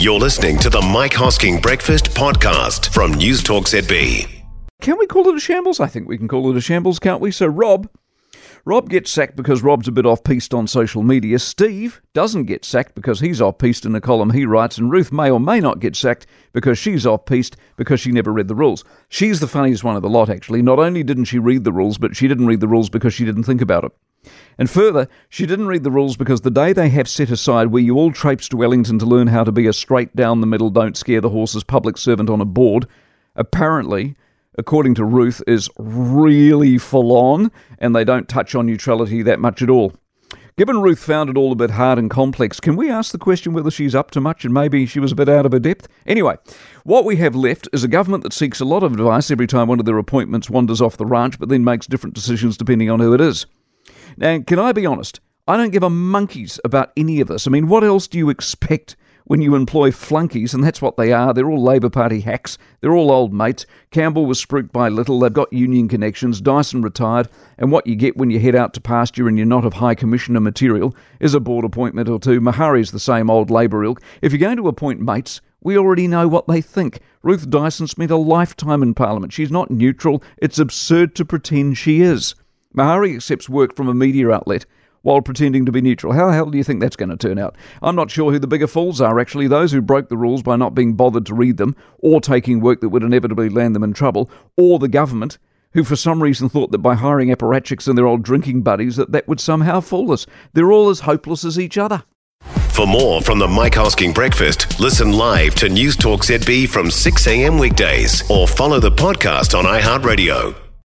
You're listening to the Mike Hosking Breakfast Podcast from News Talk ZB. Can we call it a shambles? I think we can call it a shambles, can't we? So, Rob. Rob gets sacked because Rob's a bit off piste on social media. Steve doesn't get sacked because he's off piste in a column he writes. And Ruth may or may not get sacked because she's off piste because she never read the rules. She's the funniest one of the lot, actually. Not only didn't she read the rules, but she didn't read the rules because she didn't think about it. And further, she didn't read the rules because the day they have set aside where you all traipse to Wellington to learn how to be a straight down the middle, don't scare the horses public servant on a board, apparently, according to Ruth, is really full on, and they don't touch on neutrality that much at all. Given Ruth found it all a bit hard and complex, can we ask the question whether she's up to much and maybe she was a bit out of her depth? Anyway, what we have left is a government that seeks a lot of advice every time one of their appointments wanders off the ranch, but then makes different decisions depending on who it is. Now, can I be honest? I don't give a monkey's about any of this. I mean, what else do you expect when you employ flunkies? And that's what they are. They're all Labor Party hacks. They're all old mates. Campbell was spruiked by Little. They've got union connections. Dyson retired. And what you get when you head out to pasture and you're not of high commissioner material is a board appointment or two. Maharey's the same old Labor ilk. If you're going to appoint mates, we already know what they think. Ruth Dyson spent a lifetime in Parliament. She's not neutral. It's absurd to pretend she is. Maharey accepts work from a media outlet while pretending to be neutral. How the hell do you think that's going to turn out? I'm not sure who the bigger fools are, actually, those who broke the rules by not being bothered to read them, or taking work that would inevitably land them in trouble, or the government, who for some reason thought that by hiring apparatchiks and their old drinking buddies that that would somehow fool us. They're all as hopeless as each other. For more from the Mike Hosking Breakfast, listen live to News Talk ZB from 6 a.m. weekdays or follow the podcast on iHeartRadio.